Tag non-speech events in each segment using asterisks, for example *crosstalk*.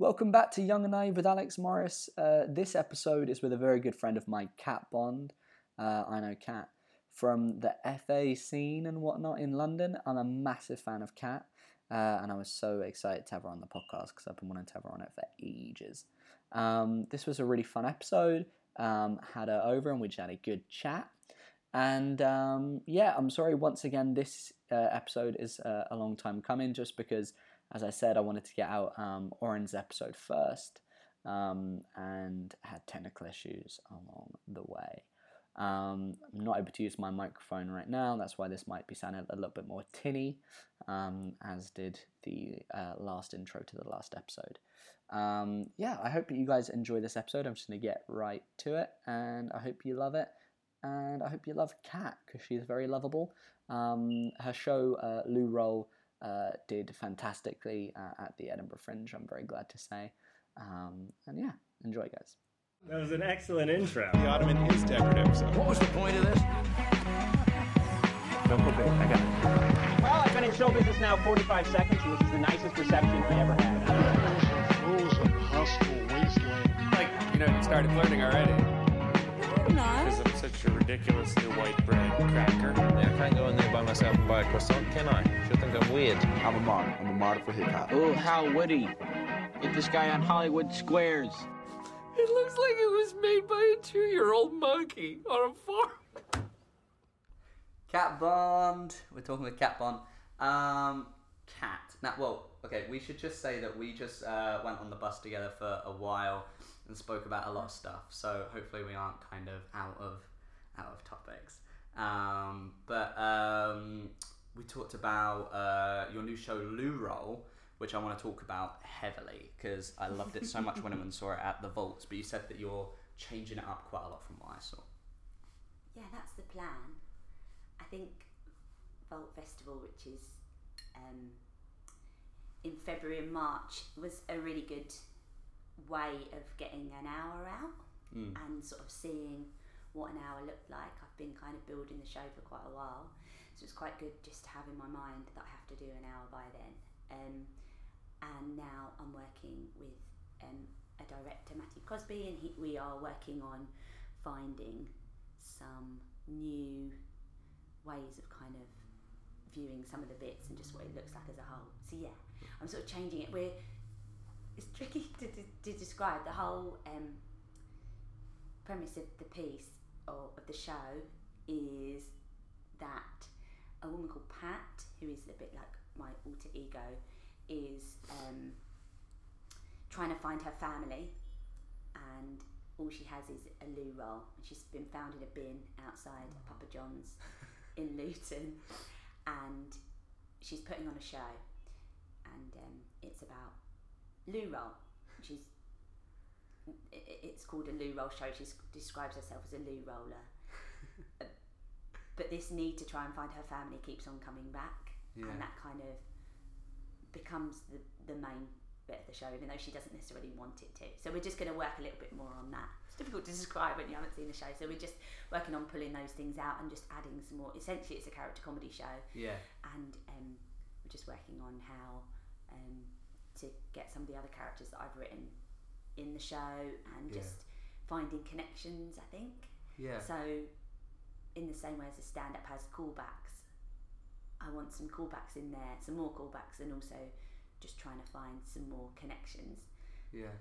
Welcome back to Young and Naive with Alex Morris. Uh, this episode is with a very good friend of mine, Kat Bond. Uh, I know Kat from the FA scene and whatnot in London. I'm a massive fan of Kat, uh, and I was so excited to have her on the podcast because I've been wanting to have her on it for ages. Um, this was a really fun episode. Um, had her over and we just had a good chat. And um, yeah, I'm sorry once again, this uh, episode is uh, a long time coming just because, as I said, I wanted to get out um, Oren's episode first um, and had technical issues along the way. Um, I'm not able to use my microphone right now, that's why this might be sounding a little bit more tinny, um, as did the uh, last intro to the last episode. Um, yeah, I hope you guys enjoy this episode. I'm just going to get right to it, and I hope you love it. And I hope you love Kat because she's very lovable. Um, her show, uh, Loo Roll, uh, did fantastically uh, at the Edinburgh Fringe, I'm very glad to say. Um, and yeah, enjoy, guys. That was an excellent intro. The Ottoman is decorative, so. What was the point of this? Don't go big. I got it. Well, I've been in show business now 45 seconds, and this is the nicest reception I ever had. Flows of hostile wasteland. Like, you know, you started flirting already. Because I'm such a ridiculously white bread cracker. Yeah, I can't go in there by myself and buy a croissant, can I? She'll think I'm weird. I'm a model. I'm a model for hip hop. Oh, how witty. Get this guy on Hollywood Squares. It looks like it was made by a two-year-old monkey on a farm. Kat Bond. We're talking with Kat Bond. Um, Kat. Now, well, okay. We should just say that we just uh, went on the bus together for a while and spoke about a lot of stuff. So hopefully we aren't kind of out of out of topics. Um, but um, we talked about uh, your new show, Loo Roll, which I want to talk about heavily because I loved it so much when I saw it at the Vaults. But you said that you're changing it up quite a lot from what I saw. Yeah, that's the plan. I think Vault Festival, which is um, in February and March, was a really good way of getting an hour out Mm. and sort of seeing what an hour looked like. I've been kind of building the show for quite a while, so it's quite good just to have in my mind that I have to do an hour by then. Um, and now I'm working with um, a director, Matthew Crosby, and he, we are working on finding some new ways of kind of viewing some of the bits and just what it looks like as a whole. So yeah, I'm sort of changing it. We're it's tricky to, to, to describe the whole um, premise of the piece or of the show is that a woman called Pat, who is a bit like my alter ego, is um, trying to find her family, and all she has is a loo roll, and she's been found in a bin outside Papa John's *laughs* in Luton, and she's putting on a show, and um, it's about loo roll. She's it's called a loo roll show. She describes herself as a loo roller. *laughs* But this need to try and find her family keeps on coming back, Yeah. and that kind of becomes the, the main bit of the show, even though she doesn't necessarily want it to. So we're just going to work a little bit more on that. It's difficult to describe when you haven't seen the show, so we're just working on pulling those things out and just adding some more. Essentially, it's a character comedy show, Yeah. and um, we're just working on how um, to get some of the other characters that I've written in the show and Yeah. just finding connections. I think. Yeah. So, in the same way as a stand up has callbacks, I want some callbacks in there, some more callbacks, and also just trying to find some more connections. Yeah.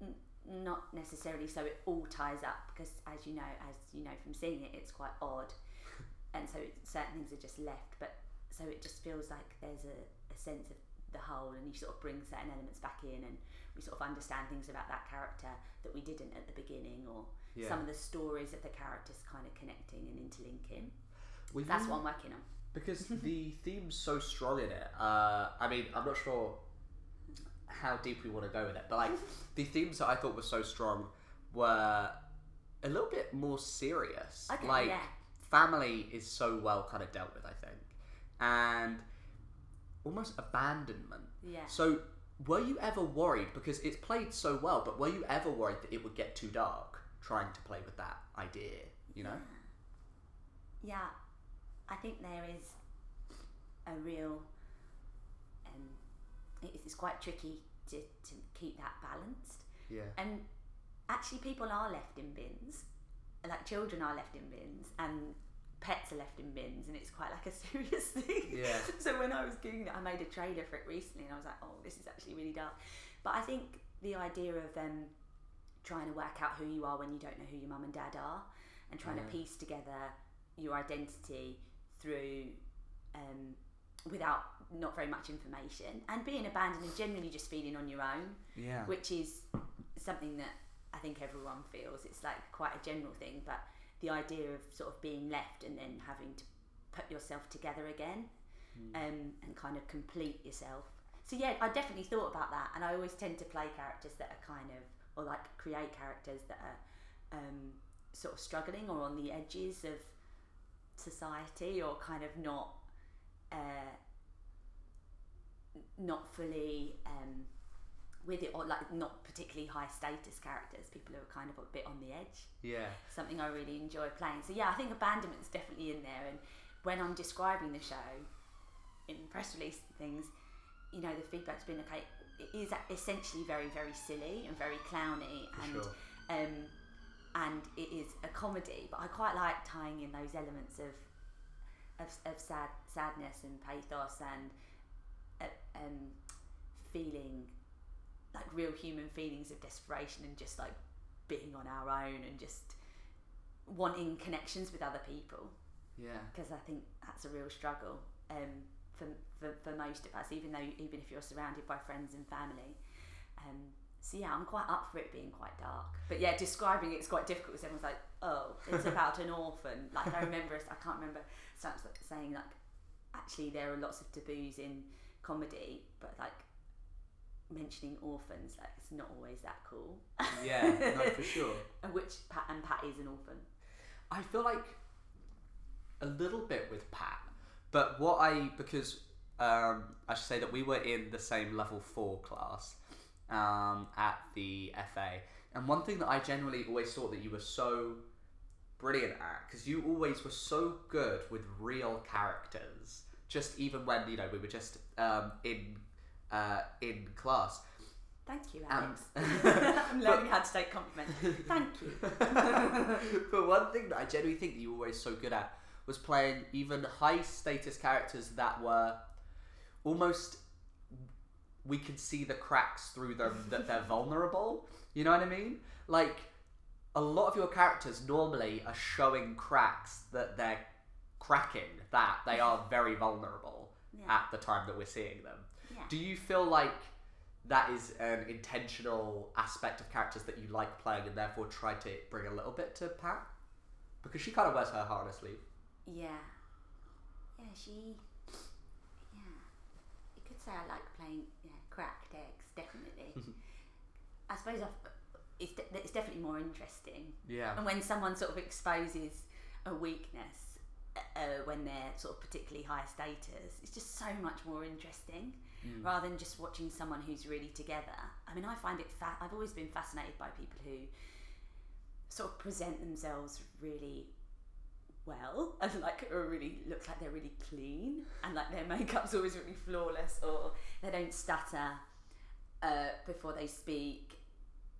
N- not necessarily so it all ties up, because as you know, as you know from seeing it, it's quite odd, *laughs* and so it, certain things are just left. But so it just feels like there's a, a sense of the whole, and you sort of bring certain elements back in, and we sort of understand things about that character that we didn't at the beginning, or Yeah. some of the stories of the characters kind of connecting and interlinking. That's what I'm working on. because *laughs* the theme's so strong in it. Uh, I mean, I'm not sure how deep we want to go with it, but like *laughs* the themes that I thought were so strong were a little bit more serious. Okay, like yeah. family is so well kind of dealt with, I think, and almost abandonment. Yeah. So. Were you ever worried because it's played so well? But were you ever worried that it would get too dark trying to play with that idea? You know, Yeah, I think there is a real. Um, it's quite tricky to, to keep that balanced. Yeah. And actually, people are left in bins, like children are left in bins, and pets are left in bins, and it's quite like a *laughs* serious thing. Yeah. *laughs* so when I was doing it, I made a trailer for it recently, and I was like, oh, this is actually really dark. But I think the idea of um, trying to work out who you are when you don't know who your mum and dad are, and trying Yeah. to piece together your identity through um, without not very much information, and being abandoned and generally just feeling on your own Yeah. which is something that I think everyone feels. It's like quite a general thing, but the idea of sort of being left and then having to put yourself together again um, and kind of complete yourself. So yeah, I definitely thought about that, and I always tend to play characters that are kind of, or like create characters that are um, sort of struggling or on the edges of society or kind of not. Uh, not fully um, with it or like not particularly high status characters people who are kind of a bit on the edge Yeah. something i really enjoy playing so yeah i think abandonment's definitely in there and when i'm describing the show in press release things you know the feedback's been okay it is essentially very very silly and very clowny and sure. um and it is a comedy but i quite like tying in those elements of of, of sad sadness and pathos and uh, um, feeling like real human feelings of desperation and just like being on our own and just wanting connections with other people. Yeah. because I think that's a real struggle um, for, for, for most of us even though even if you're surrounded by friends and family. Um, so yeah I'm quite up for it being quite dark. But yeah describing it's quite difficult because everyone's like oh it's *laughs* about an orphan. Like I remember I can't remember saying like actually there are lots of taboos in comedy but like mentioning orphans like it's not always that cool Yeah. No, for *laughs* sure. and which Pat and Pat is an orphan I feel like a little bit with Pat, but what I because um, I should say that we were in the same level four class um, at the FA, and one thing that I generally always thought that you were so brilliant at because you always were so good with real characters. Just even when you know we were just um, in uh, in class. Thank you, Um, Alex. *laughs* *laughs* I'm learning how to take compliments. Thank you. *laughs* but one thing that I genuinely think that you were always so good at was playing even high status characters that were almost we could see the cracks through them that they're vulnerable. You know what I mean? Like a lot of your characters normally are showing cracks that they're cracking, that they are very vulnerable Yeah. at the time that we're seeing them. Yeah. Do you feel like that is an intentional aspect of characters that you like playing and therefore try to bring a little bit to Pat? Because she kind of wears her heart on her sleeve. Yeah. Yeah, she. Yeah. You could say I like playing yeah, cracked eggs, definitely. *laughs* I suppose I've, it's, de- it's definitely more interesting. Yeah. And when someone sort of exposes a weakness uh, when they're sort of particularly high status, it's just so much more interesting rather than just watching someone who's really together. I mean, I find it fa- I've always been fascinated by people who sort of present themselves really well *laughs* and like are really looks like they're really clean and like their makeup's always really flawless or they don't stutter uh, before they speak.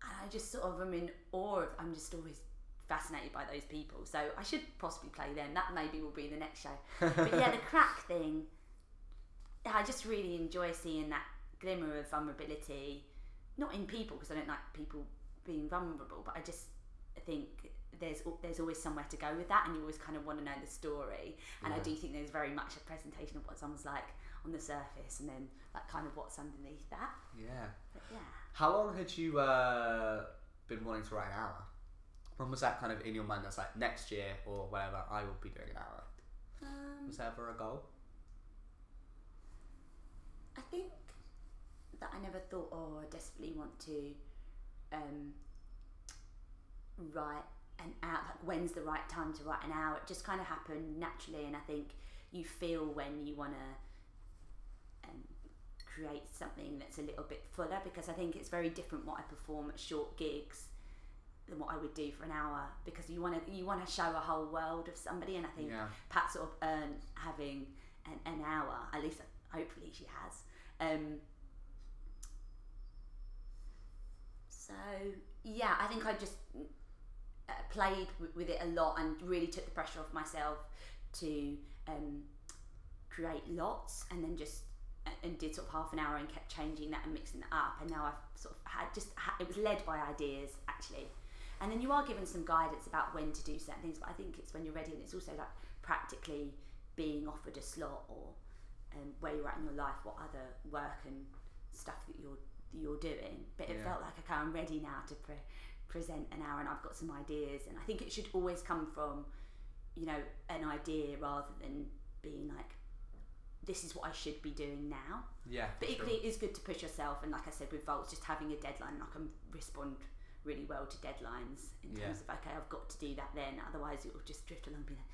And I just sort of am in awe of I'm just always fascinated by those people. So I should possibly play them that maybe will be the next show. But yeah the *laughs* crack thing I just really enjoy seeing that glimmer of vulnerability not in people because I don't like people being vulnerable but I just think there's there's always somewhere to go with that and you always kind of want to know the story and I do think there's very much a presentation of what someone's like on the surface and then like kind of what's underneath that Yeah. but yeah How long had you uh, been wanting to write an hour? When was that kind of in your mind? That's like next year or whatever. I will be doing an hour. um, Was there ever a goal? I think that I never thought, oh, I desperately want to um, write an hour. Like, when's the right time to write an hour? It just kind of happened naturally, and I think you feel when you want to um, create something that's a little bit fuller because I think it's very different what I perform at short gigs than what I would do for an hour because you want to you want to show a whole world of somebody, and I think Yeah. Pat sort of earned having an, an hour. At least, hopefully, she has. Um, so yeah, I think I just uh, played w- with it a lot and really took the pressure off myself to um, create lots and then just and did sort of half an hour and kept changing that and mixing it up and now I've sort of had just it was led by ideas actually and then you are given some guidance about when to do certain things but I think it's when you're ready and it's also like practically being offered a slot or um, where you're at in your life what other work and stuff that you're that you're doing but it Yeah. felt like okay I'm ready now to pre- present an hour and I've got some ideas and I think it should always come from you know an idea rather than being like this is what I should be doing now Yeah. but for sure. equally, it is good to push yourself, and like I said with Vaults, just having a deadline, I can respond really well to deadlines in Yeah. terms of okay, I've got to do that then. Otherwise, it will just drift along, and be like,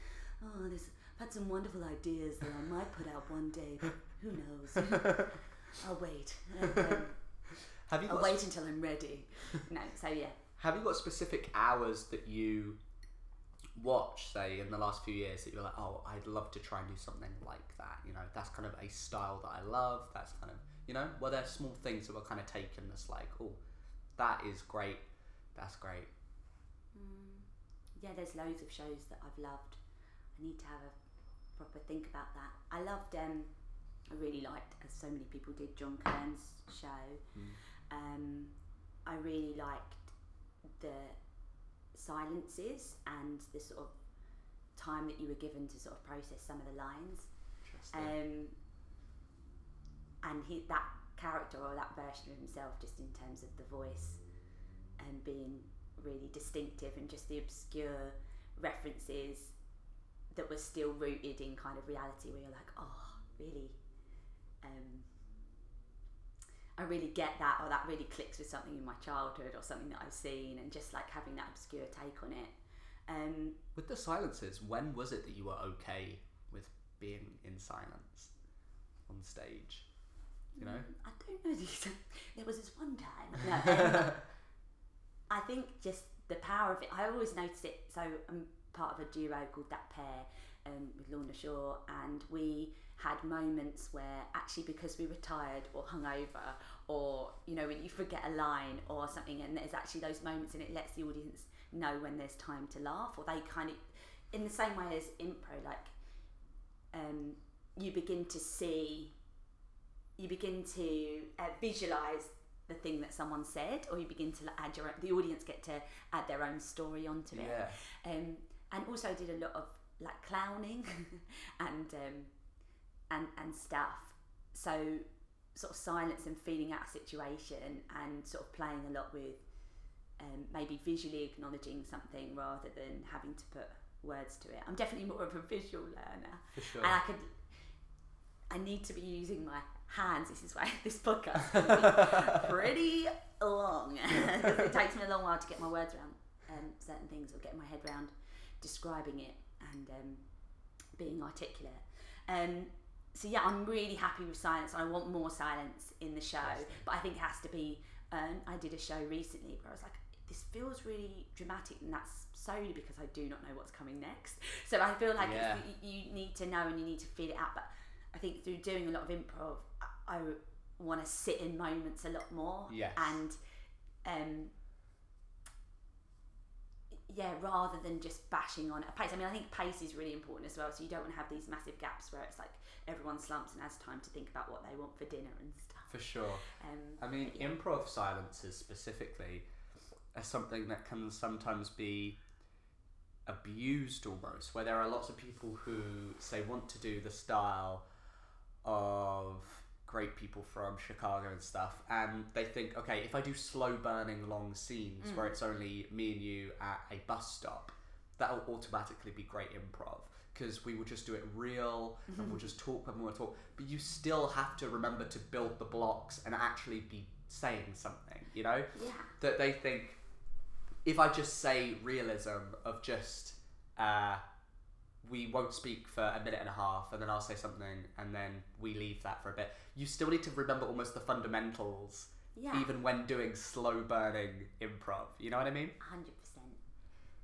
oh, there's I've had some wonderful ideas that I might put out one day, but *laughs* who knows? *laughs* I'll wait. Um, Have you I'll wait until I'm ready. *laughs* No, so yeah. Have you got specific hours that you watch, say, in the last few years that you're like, oh, I'd love to try and do something like that? You know, that's kind of a style that I love. That's kind of, you know, were there small things that were kind of taken that's like, oh, that is great. That's great. Mm, yeah, there's loads of shows that I've loved. I need to have a proper think about that. I loved, um, I really liked, as so many people did, John Kearns' show. Um, I really liked the silences and the sort of time that you were given to sort of process some of the lines. Um, and he that character or that version of himself, just in terms of the voice and being really distinctive and just the obscure references that was still rooted in kind of reality, where you're like, oh, really. Um, I really get that, or that really clicks with something in my childhood, or something that I've seen, and just like having that obscure take on it. Um, With the silences, when was it that you were okay with being in silence on stage? You know? I don't know. *laughs* There was this one time. *laughs* No, um, I think just the power of it. I always notice it. So I'm part of a duo called That Pair um, with Lorna Shaw, and we had moments where actually because we were tired or hungover, or you know when you forget a line or something, and there's actually those moments, and it lets the audience know when there's time to laugh, or they kind of, in the same way as impro, like um, you begin to see you begin to uh, visualize the thing that someone said, or you begin to add your own, the audience get to add their own story onto it. Yeah. Um, and also did a lot of like clowning *laughs* and um, and and stuff. So sort of silence and feeling out a situation and sort of playing a lot with um, maybe visually acknowledging something rather than having to put words to it. I'm definitely more of a visual learner. For sure. And I could I need to be using my hands. This is why *laughs* this podcast is *laughs* pretty long. it takes me a long while to get my words around um, certain things or get my head around describing it and um, being articulate. Um, so yeah, I'm really happy with silence. I want more silence in the show, but I think it has to be. Um, I did a show recently where I was like, this feels really dramatic, and that's solely because I do not know what's coming next. *laughs* So I feel like Yeah. you, you need to know and you need to feel it out. But I think through doing a lot of improv, I, I want to sit in moments a lot more. Yes. And um, yeah, rather than just bashing on at pace. I mean, I think pace is really important as well. So you don't want to have these massive gaps where it's like everyone slumps and has time to think about what they want for dinner and stuff. For sure. Um, I mean, yeah. improv silences specifically are something that can sometimes be abused almost, where there are lots of people who say want to do the style of people from Chicago and stuff, and they think, okay, if I do slow burning long scenes where it's only me and you at a bus stop, that'll automatically be great improv. Because we will just do it real and we'll just talk when we want to talk. But you still have to remember to build the blocks and actually be saying something, you know? Yeah. That they think if I just say realism of just uh, we won't speak for a minute and a half and then I'll say something and then we leave that for a bit. You still need to remember almost the fundamentals Yeah. even when doing slow burning improv. You know what I mean? Hundred percent.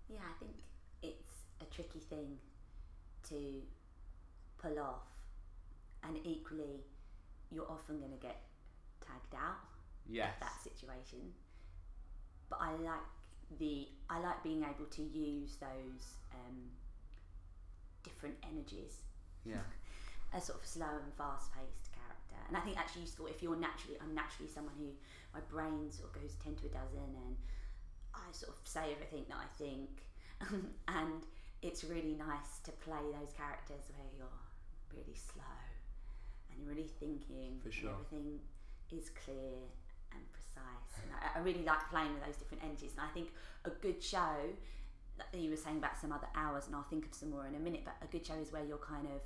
Yeah, I think it's a tricky thing to pull off, and equally, you're often going to get tagged out Yes. of that situation but I like the I like being able to use those um, different energies. Yeah. *laughs* A sort of slow and fast paced character, and I think that's useful if you're naturally I'm naturally someone who my brain sort of goes ten to a dozen, and I sort of say everything that I think, *laughs* and it's really nice to play those characters where you're really slow and you're really thinking, For sure. and everything is clear and precise. And I, I really like playing with those different energies, and I think a good show. You were saying about some other hours, and I'll think of some more in a minute. But a good show is where you're kind of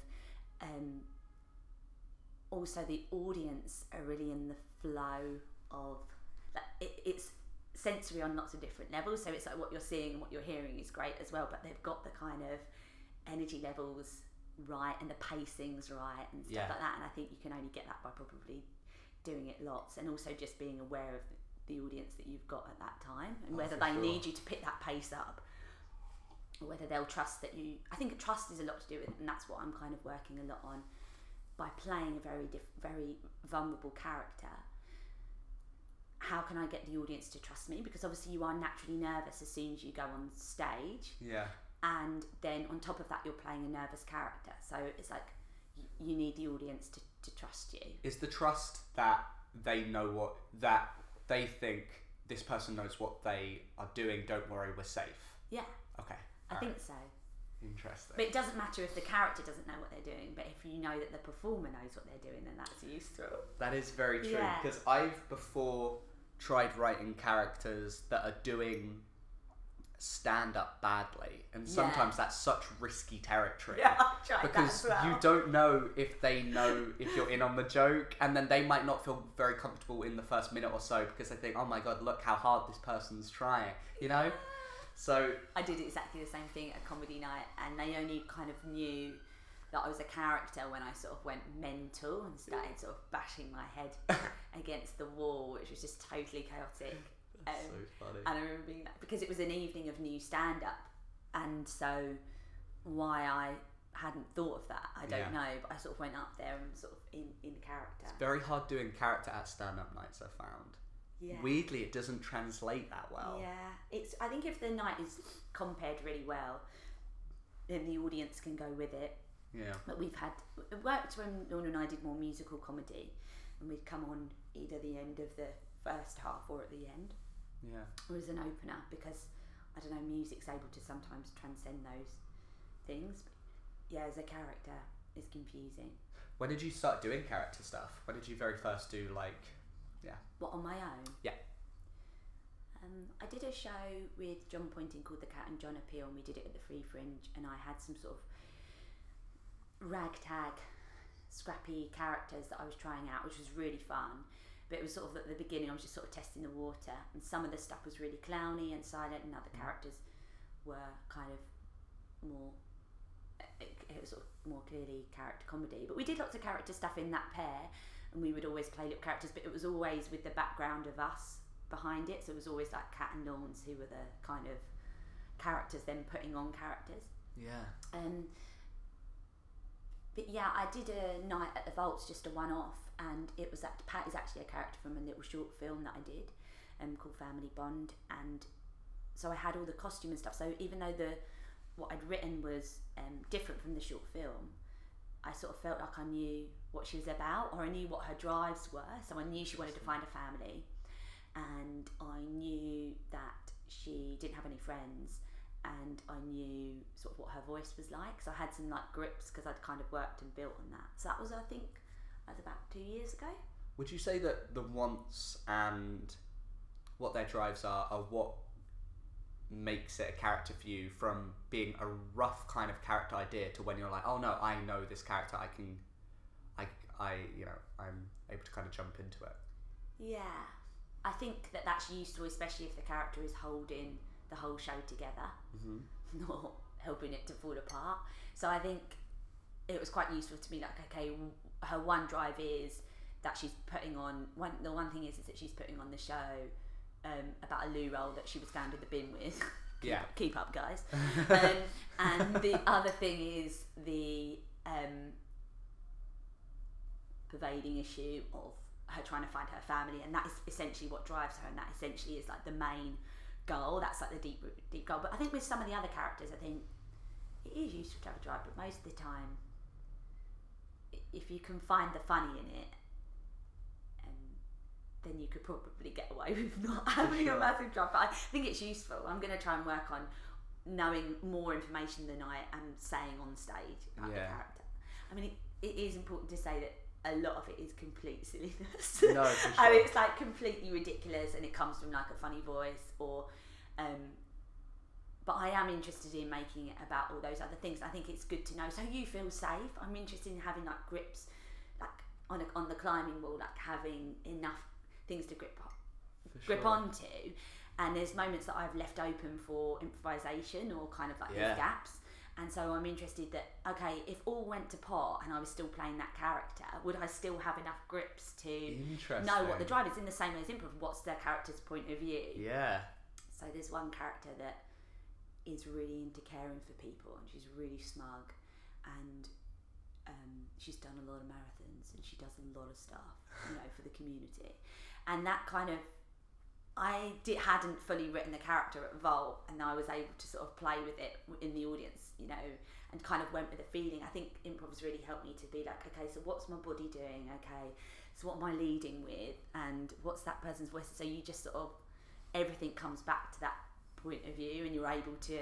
um, also the audience are really in the flow of like it, it's sensory on lots of different levels so it's like what you're seeing and what you're hearing is great as well but they've got the kind of energy levels right and the pacings right and stuff Yeah. like that and I think you can only get that by probably doing it lots and also just being aware of the audience that you've got at that time and Oh, whether they sure. need you to pick that pace up or whether they'll trust that you I think trust is a lot to do with it and that's what I'm kind of working a lot on by playing a very diff- very vulnerable character how can I get the audience to trust me because obviously you are naturally nervous as soon as you go on stage Yeah. and then on top of that you're playing a nervous character so it's like you need the audience to, to trust you Is the trust that they know what that they think this person knows what they are doing? Don't worry, we're safe. yeah Okay. I think so Interesting. but it doesn't matter if the character doesn't know what they're doing but if you know that the performer knows what they're doing then that's useful That is very true Yeah. because I've before tried writing characters that are doing stand up badly, and Yeah. sometimes that's such risky territory. Yeah, I've tried that because you don't know if they know if you're in on the joke, and then they might not feel very comfortable in the first minute or so because they think, "Oh my god, look how hard this person's trying," you know. So I did exactly the same thing at comedy night, and they only kind of knew that I was a character when I sort of went mental and started sort of bashing my head *laughs* against the wall, which was just totally chaotic. Um, so funny. and I remember being that because it was an evening of new stand up, and so why I hadn't thought of that, I don't Yeah. know, but I sort of went up there and sort of in, in character. It's very hard doing character at stand up nights. I found. Yeah. Weirdly, it doesn't translate that well. Yeah, it's. I think if the night is compared really well, then the audience can go with it. Yeah. But we've had it worked when Lorna and I did more musical comedy, and we'd come on either the end of the first half or at the end, Yeah. or as an opener because I don't know, music's able to sometimes transcend those things. But yeah, as a character, it's confusing. When did you start doing character stuff? When did you very first do like, yeah, What on my own? yeah, Um, I did a show with John Pointing called The Cat and John Appeal, and we did it at the Free Fringe, and I had some sort of ragtag, scrappy characters that I was trying out, which was really fun. But it was sort of at the beginning, I was just sort of testing the water, and some of the stuff was really clowny and silent, and other characters were kind of more. It, it was sort of more clearly character comedy, but we did lots of character stuff in that pair, and we would always play lip characters, but it was always with the background of us behind it. So it was always like Kat and Lawns, who were the kind of characters, then putting on characters. yeah, Um, but yeah, I did a night at the Vaults, just a one-off, and it was that Pat is actually a character from a little short film that I did, um, called Family Bond, and so I had all the costume and stuff. So even though the what I'd written was um, different from the short film, I sort of felt like I knew what she was about, or I knew what her drives were. So I knew she wanted to find a family, and I knew that she didn't have any friends, and I knew sort of what her voice was like. So I had some like grips because I'd kind of worked and built on that. So that was, I think, that was about two years ago. Would you say that the wants and what their drives are are what makes it a character for you from being a rough kind of character idea to when you're like, oh no, I know this character, I can, I, I, you know, I'm able to kind of jump into it. Yeah, I think that that's useful, especially if the character is holding the whole show together, mm-hmm. *laughs* not helping it to fall apart. So I think it was quite useful to me. Like, okay, her one drive is that she's putting on one. The one thing is, is that she's putting on the show um, about a loo roll that she was found in the bin with. *laughs* keep, Yeah. keep up, guys. *laughs* um, and the other thing is the um, pervading issue of her trying to find her family, and that is essentially what drives her, and that essentially is like the main goal. That's like the deep deep goal. But I think with some of the other characters, I think it is useful to have a drive, but most of the time, if you can find the funny in it, then you could probably get away *laughs* with not having a massive drive. But I think it's useful. I'm going to try and work on knowing more information than I am saying on stage about the character. I mean, it, it is important to say that a lot of it is complete *laughs* silliness. No, *laughs* and sure. it's like completely ridiculous, and it comes from like a funny voice or. Um, but I am interested in making it about all those other things. I think it's good to know. So you feel safe. I'm interested in having like grips, like on a, on the climbing wall, like having enough things to grip grip sure. onto. And there's moments that I've left open for improvisation or kind of like Yeah. these gaps. And so I'm interested that okay, if all went to pot and I was still playing that character, would I still have enough grips to know what the drive is in the same way as improv? What's their character's point of view? Yeah. So there's one character that is really into caring for people, and she's really smug, and um, she's done a lot of marathons, and she does a lot of stuff, you know, for the community, and that kind of. I did, hadn't fully written the character at Vault, and I was able to sort of play with it in the audience, you know, and kind of went with the feeling. I think improv's really helped me to be like, okay, so what's my body doing? Okay, so what am I leading with, and what's that person's voice? So you just sort of everything comes back to that point of view and you're able to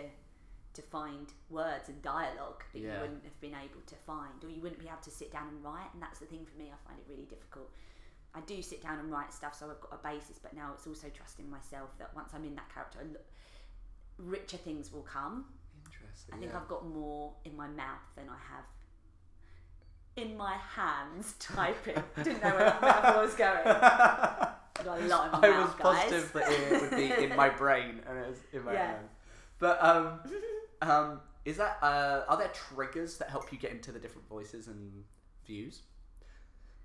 to find words and dialogue that Yeah. you wouldn't have been able to find or you wouldn't be able to sit down and write and that's the thing for me I find it really difficult I do sit down and write stuff so I've got a basis but now it's also trusting myself that once I'm in that character richer things will come Interesting. I think yeah. I've got more in my mouth than I have in my hands *laughs* typing didn't know where that was going *laughs* got a lot in my I mouth was guys. positive that it would be in my *laughs* brain and it was in my Yeah. hand. But um, um, is that uh, are there triggers that help you get into the different voices and views?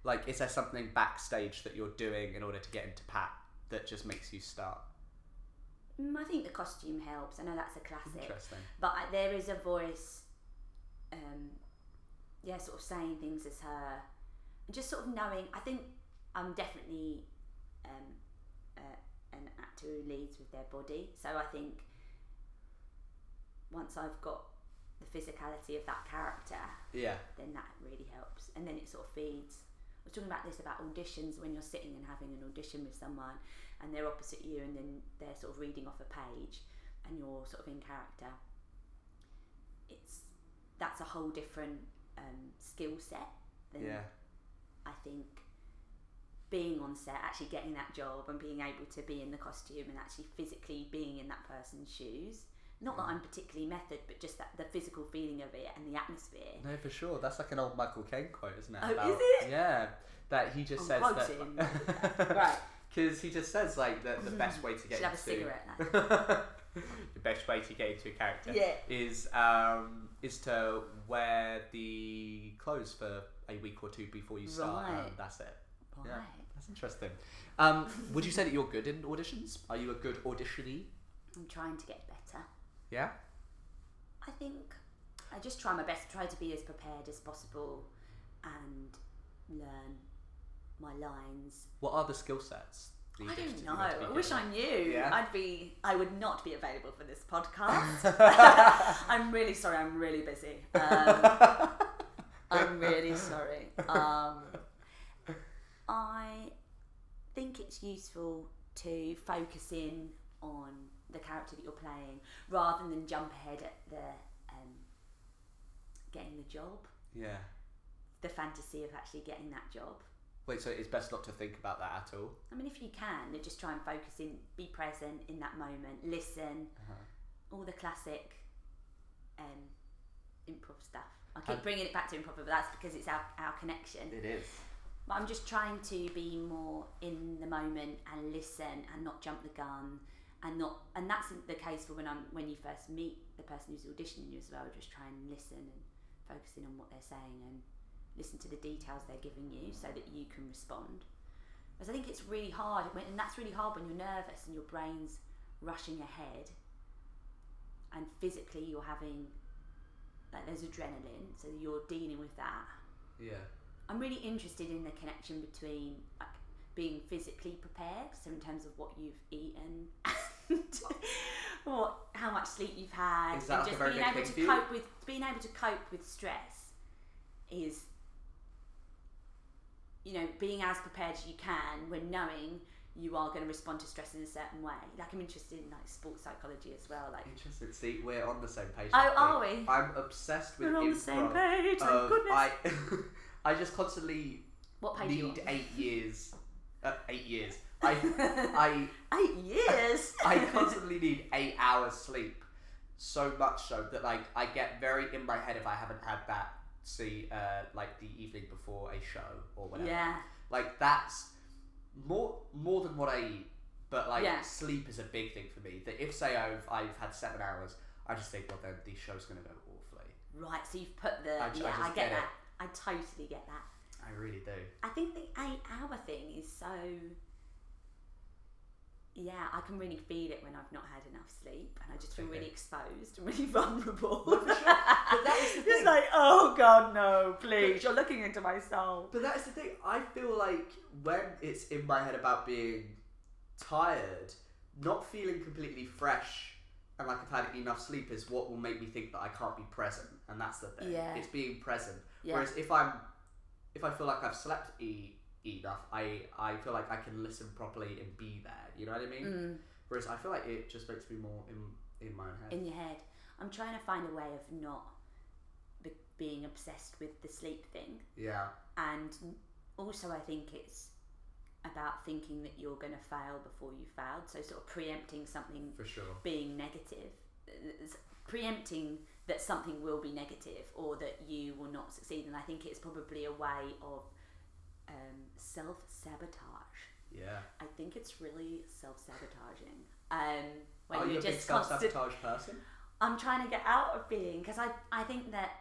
Like, is there something backstage that you're doing in order to get into Pat that just makes you start? Mm, I think the costume helps. I know that's a classic. Interesting. But I, there is a voice, um, yeah, sort of saying things as her. And just sort of knowing, I think I'm definitely um, uh, an actor who leads with their body. So I think once I've got the physicality of that character, Yeah. then that really helps. And then it sort of feeds. I was talking about this about auditions when you're sitting and having an audition with someone and they're opposite you and then they're sort of reading off a page and you're sort of in character. It's that's a whole different um, skill set than Yeah. I think being on set, actually getting that job and being able to be in the costume and actually physically being in that person's shoes. Not that I'm particularly method, but just that the physical feeling of it and the atmosphere. No, for sure. That's like an old Michael Caine quote, isn't it? Oh, About- is it? Yeah. That he just I'm says quoting. that. *laughs* Right. Because he just says like that the best way to get Should have a into *laughs* the best way to get into a character Yeah. is um, is to wear the clothes for a week or two before you start. Right. And that's it. Yeah, Right. that's interesting. Um, would you say that you're good in auditions? Are you a good auditionee? I'm trying to get better. Yeah. I think I just try my best to try to be as prepared as possible and learn my lines. What are the skill sets? I don't know. need to be I wish? I knew. Yeah. I'd be. I would not be available for this podcast. *laughs* I'm really sorry. I'm really busy. Um, *laughs* I'm really sorry. Um, I think it's useful to focus in on the character that you're playing rather than jump ahead at the um, getting the job, Yeah. the fantasy of actually getting that job. Wait, so it's best not to think about that at all. I mean, if you can, then just try and focus in, be present in that moment, listen, all the classic um, improv stuff. I keep And- bringing it back to improv, but that's because it's our, our connection. It is. But I'm just trying to be more in the moment and listen and not jump the gun and not and that's the case for when I'm when you first meet the person who's auditioning you as well. Just try and listen and focus in on what they're saying and listen to the details they're giving you so that you can respond. Because I think it's really hard, when, and that's really hard when you're nervous and your brain's rushing ahead, and physically you're having like there's adrenaline, so you're dealing with that. Yeah. I'm really interested in the connection between like being physically prepared. So in terms of what you've eaten *laughs* *laughs* what how much sleep you've had, Is that and just being able to cope with being able to cope with stress is you know being as prepared as you can when knowing you are going to respond to stress in a certain way. Like I'm interested in like sports psychology as well. Like Interesting. See, we're on the same page. Oh, are we? I'm obsessed with We're on the same page, thank of- goodness. I, *laughs* I just constantly what page need eight years. Uh, eight years. I, I, *laughs* Eight years. I constantly need eight hours sleep. So much so that like I get very in my head if I haven't had that. See, uh, like the evening before a show or whatever. yeah. Like that's more more than what I eat. But like Yeah. sleep is a big thing for me. That if say I've I've had seven hours, I just think well then the show's gonna go awfully. Right. So you've put the I I yeah. I, just get get that. I totally get that. I really do. I think the eight hour thing is so. Yeah, I can really feel it when I've not had enough sleep, and I just feel really exposed and really *laughs* vulnerable. Sure. But that is the *laughs* It's like, oh God, no! Please, you're looking into my soul. But that's the thing. I feel like when it's in my head about being tired, not feeling completely fresh and like I've had enough sleep is what will make me think that I can't be present, and that's the thing. Yeah. It's being present. Yeah. Whereas if I'm, if I feel like I've slept e- enough, I I feel like I can listen properly and be there. You know what I mean? Mm. Whereas I feel like it just makes me more in in my own head. in your head. I'm trying to find a way of not be- being obsessed with the sleep thing, yeah. and also I think it's about thinking that you're going to fail before you failed. So sort of preempting something For sure. being negative, It's preempting that something will be negative or that you will not succeed. And I think it's probably a way of um, self sabotage. Yeah. I think it's really self sabotaging. Um, when Are you a big self sabotage person? I'm trying to get out of being because I I think that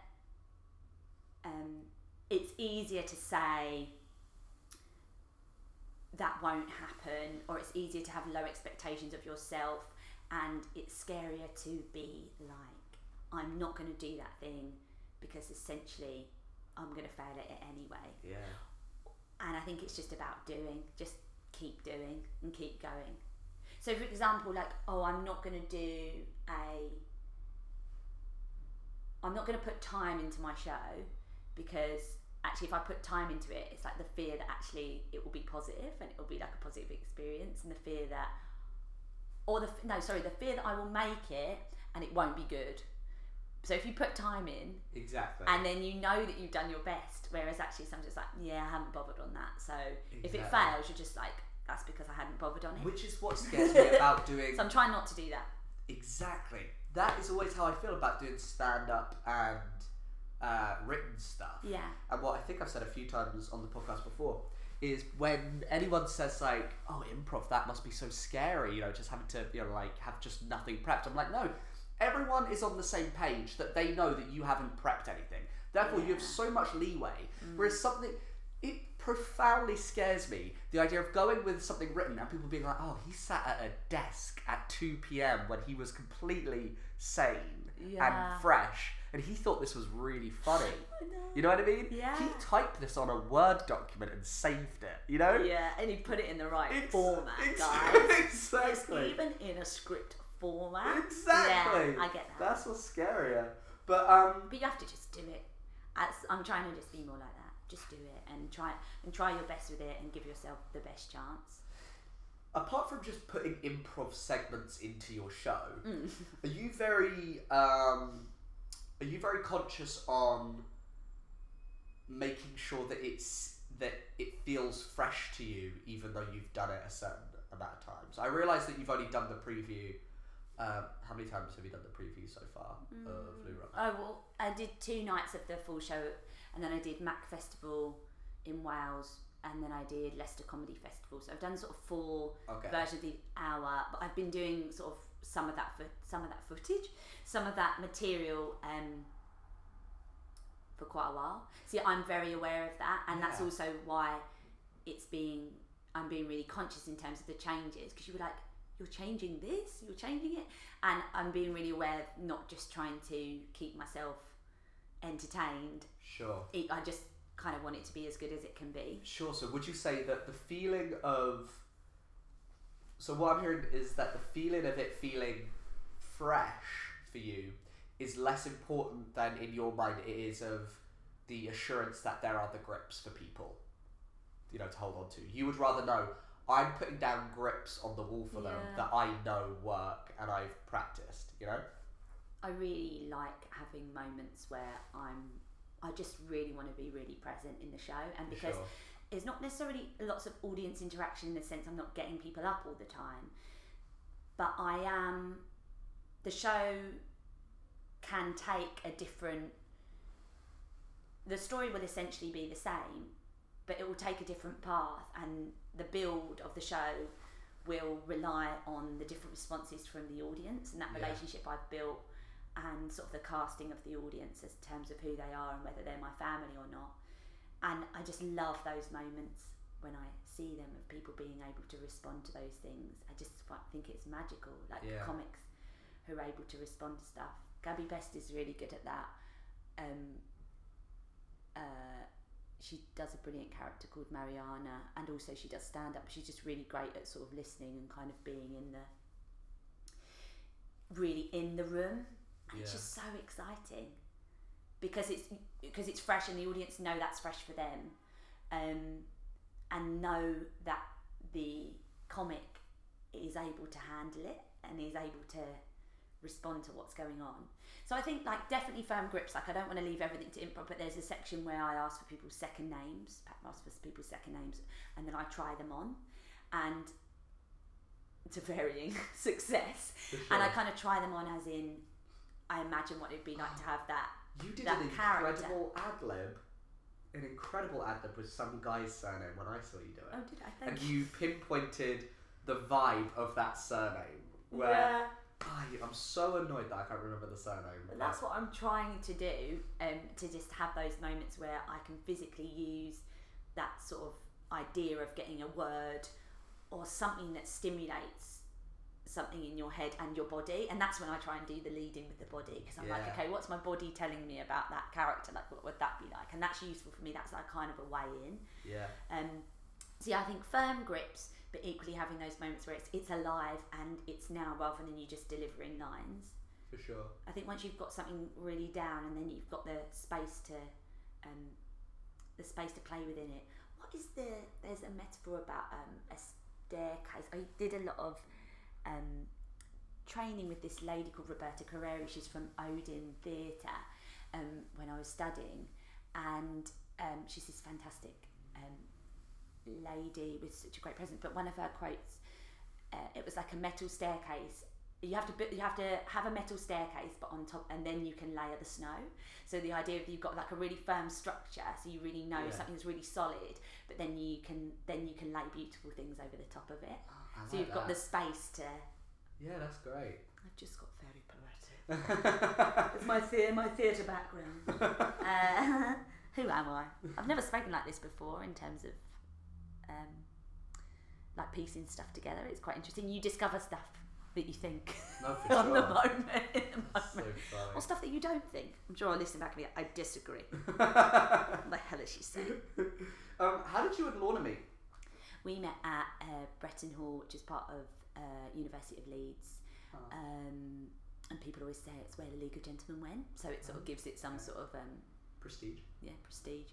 um, it's easier to say that won't happen, or it's easier to have low expectations of yourself, and it's scarier to be like, I'm not going to do that thing because essentially I'm going to fail at it anyway. Yeah. And I think it's just about doing, just keep doing and keep going. So, for example, like, oh, I'm not going to do a, I'm not going to put time into my show because actually, if I put time into it, it's like the fear that actually it will be positive and it will be like a positive experience, and the fear that, or the no, sorry, the fear that I will make it and it won't be good. So if you put time in, Exactly. and then you know that you've done your best. Whereas actually, sometimes it's like, yeah, I haven't bothered on that. So if it fails, you're just like, that's because I hadn't bothered on it. Which is what *laughs* scares me about doing so I'm trying not to do that. Exactly. That is always how I feel about doing stand up and uh, written stuff. Yeah. And what I think I've said a few times on the podcast before is when anyone says like, "Oh, improv, that must be so scary," you know, just having to, you know, like have just nothing prepped. I'm like, no, everyone is on the same page that they know that you haven't prepped anything. Therefore, you have so much leeway. Mm. Whereas something, it profoundly scares me the idea of going with something written and people being like, "Oh, he sat at a desk at two p.m. when he was completely sane Yeah. and fresh." And he thought this was really funny. *laughs* You know what I mean? Yeah. He typed this on a Word document and saved it. You know? Yeah, and he put it in the right Ex- format, ex- guys. *laughs* It's Exactly. even in a script format. Exactly. Yeah, I get that. That's what's scarier. But um, But you have to just do it. As, I'm trying to just be more like that. Just do it and try and try your best with it and give yourself the best chance. apart from just putting improv segments into your show, Mm. *laughs* are you very um, are you very conscious on making sure that it's that it feels fresh to you, even though you've done it a certain amount of times? I realise that you've only done the preview. Um, how many times have you done the preview so far of Blue Rock? Oh well, I did two nights of the full show, and then I did Mac Festival in Wales, and then I did Leicester Comedy Festival. So I've done sort of four Okay. versions of the hour, but I've been doing sort of some of that for some of that footage, some of that material um, for quite a while. See, I'm very aware of that, and that's also why it's being I'm being really conscious in terms of the changes because you were like you're changing this, you're changing it, and I'm being really aware, of not just trying to keep myself entertained. Sure. I just kind of want it to be as good as it can be. Sure. So would you say that the feeling of so what I'm hearing is that the feeling of it feeling fresh for you is less important than in your mind it is of the assurance that there are the grips for people, you know, to hold on to. You would rather know I'm putting down grips on the wall for them Yeah. that I know work and I've practiced. You know. I really like having moments where I'm I just really want to be really present in the show and because Sure. it's not necessarily lots of audience interaction in the sense I'm not getting people up all the time but I am the show can take a different the story will essentially be the same but it will take a different path and the build of the show will rely on the different responses from the audience and that Yeah. relationship I've built and sort of the casting of the audience as terms of who they are and whether they're my family or not. And I just love those moments when I see them of people being able to respond to those things. I just think it's magical, like Yeah. comics who are able to respond to stuff. Gabby Best is really good at that. Um, uh, she does a brilliant character called Mariana, and also she does stand up. She's just really great at sort of listening and kind of being in the really in the room. And It's just so exciting because it's because it's fresh, and the audience know that's fresh for them, um, and know that the comic is able to handle it and is able to respond to what's going on. So I think like definitely firm grips. Like I don't want to leave everything to improv, but there's a section where I ask for people's second names, Pat asks for people's second names, and then I try them on, and to varying *laughs* success. And I kind of try them on as in, I imagine what it'd be like to have that. You did that an character. incredible ad lib, an incredible ad lib with some guy's surname when I saw you do it. Oh, did I? Thank and you pinpointed the vibe of that surname. Where Yeah. Ah, I'm so annoyed that I can't remember the surname. But that's what I'm trying to do, um, to just have those moments where I can physically use that sort of idea of getting a word or something that stimulates something in your head and your body, and that's when I try and do the leading with the body because I'm like, okay, what's my body telling me about that character? Like, what would that be like? And that's useful for me. That's like kind of a way in. Yeah. Um, so yeah, I think firm grips, but equally having those moments where it's it's alive and it's now rather than you just delivering lines. For sure. I think once you've got something really down and then you've got the space to um, the space to play within it. What is the there's a metaphor about um, a staircase. I did a lot of um, training with this lady called Roberta Carreri. She's from Odin Theatre um, when I was studying, and um, she's this fantastic um, lady with such a great presence. But one of her quotes, uh, it was like a metal staircase. You have to you have to have a metal staircase, but on top, and then you can layer the snow. So the idea of you've got like a really firm structure, so you really know Yeah. something's really solid, but then you can then you can lay beautiful things over the top of it. I so like you've got the space to. Yeah, that's great. I've just got very poetic. *laughs* it's my theatre my theatre background. *laughs* uh, *laughs* who am I? I've never spoken like this before in terms of um, like piecing stuff together. It's quite interesting. You discover stuff that you think No, for *laughs* on the sure. moment. *laughs* in the moment. funny. or stuff that you don't think. I'm sure I'll listen back and be like, I disagree. *laughs* what the hell is she saying? um, how did you and Lorna meet? We met at uh, Bretton Hall, which is part of uh, University of Leeds. Um, and people always say it's where the League of Gentlemen went, so it sort of gives it some sort of um, Prestige. yeah prestige.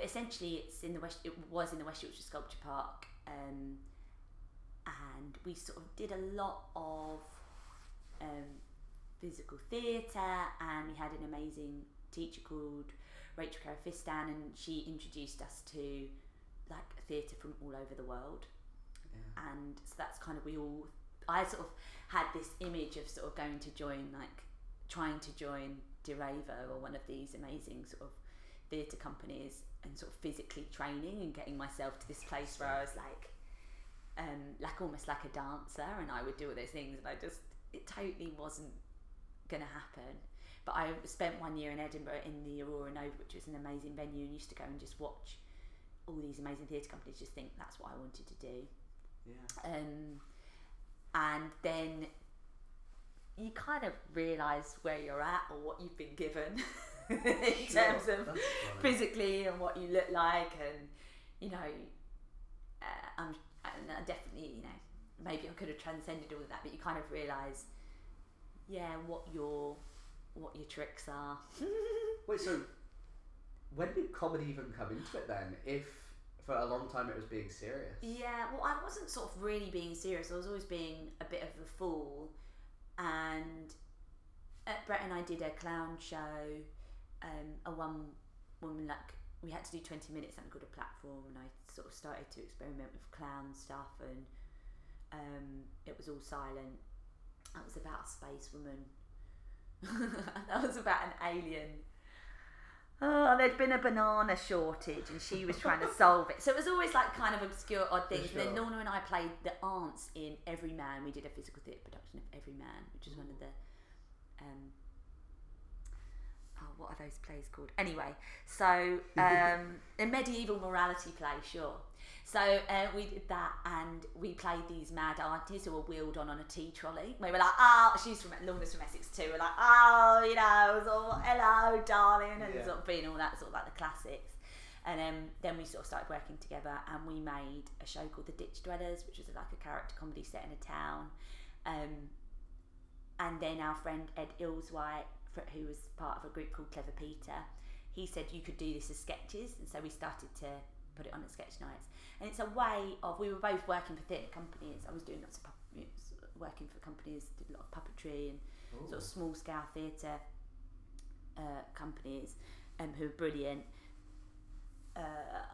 But essentially, it's in the West. It was in the West Yorkshire Sculpture Park, um, and we sort of did a lot of um, physical theatre, and we had an amazing teacher called Rachel Carafistan, and she introduced us to like theatre from all over the world. And so that's kind of we all. I sort of had this image of sort of going to join like trying to join DV8 or one of these amazing sort of theatre companies and sort of physically training and getting myself to this place where I was like um, like almost like a dancer and I would do all those things and I just it totally wasn't gonna happen. But I spent one year in Edinburgh in the Aurora Nova which was an amazing venue and used to go and just watch all these amazing theatre companies just think that's what I wanted to do. Yeah. um, and then you kind of realise where you're at or what you've been given *laughs* *laughs* in Sure, terms of physically and what you look like, and you know, uh, I'm and I definitely you know maybe I could have transcended all of that, but you kind of realise, yeah, what your what your tricks are. *laughs* Wait, so when did comedy even come into it then? If for a long time it was being serious. Yeah, well, I wasn't sort of really being serious. I was always being a bit of a fool. And at Brett and I did a clown show, um, a one woman, like, we had to do 20 minutes, something called a platform. And I sort of started to experiment with clown stuff. And um, it was all silent. That was about a space woman. *laughs* that was about an alien. Oh, there'd been a banana shortage and she was trying to *laughs* solve it. So it was always like kind of obscure, odd things. And then sure. Lorna and I played the aunts in Everyman. We did a physical theatre production of Everyman, which is one of the. Um, what are those plays called? Anyway, so *laughs* um, a medieval morality play, sure. So uh, we did that, and we played these mad aunties who were wheeled on on a tea trolley. We were like, "Oh, she's from Lorna's from Essex too." We're like, "Oh, you know, sort of, hello, darling," and Yeah. sort of being all that sort of like the classics. And um, then we sort of started working together, and we made a show called The Ditch Dwellers, which was like a character comedy set in a town. Um, and then our friend Ed Eales-White, who was part of a group called Clever Peter, he said you could do this as sketches, and so we started to put it on at sketch nights. And it's a way of we were both working for theatre companies. I was doing lots of pup- you know, s- working for companies, did a lot of puppetry and sort of small scale theatre uh, companies, um, who were brilliant. Uh,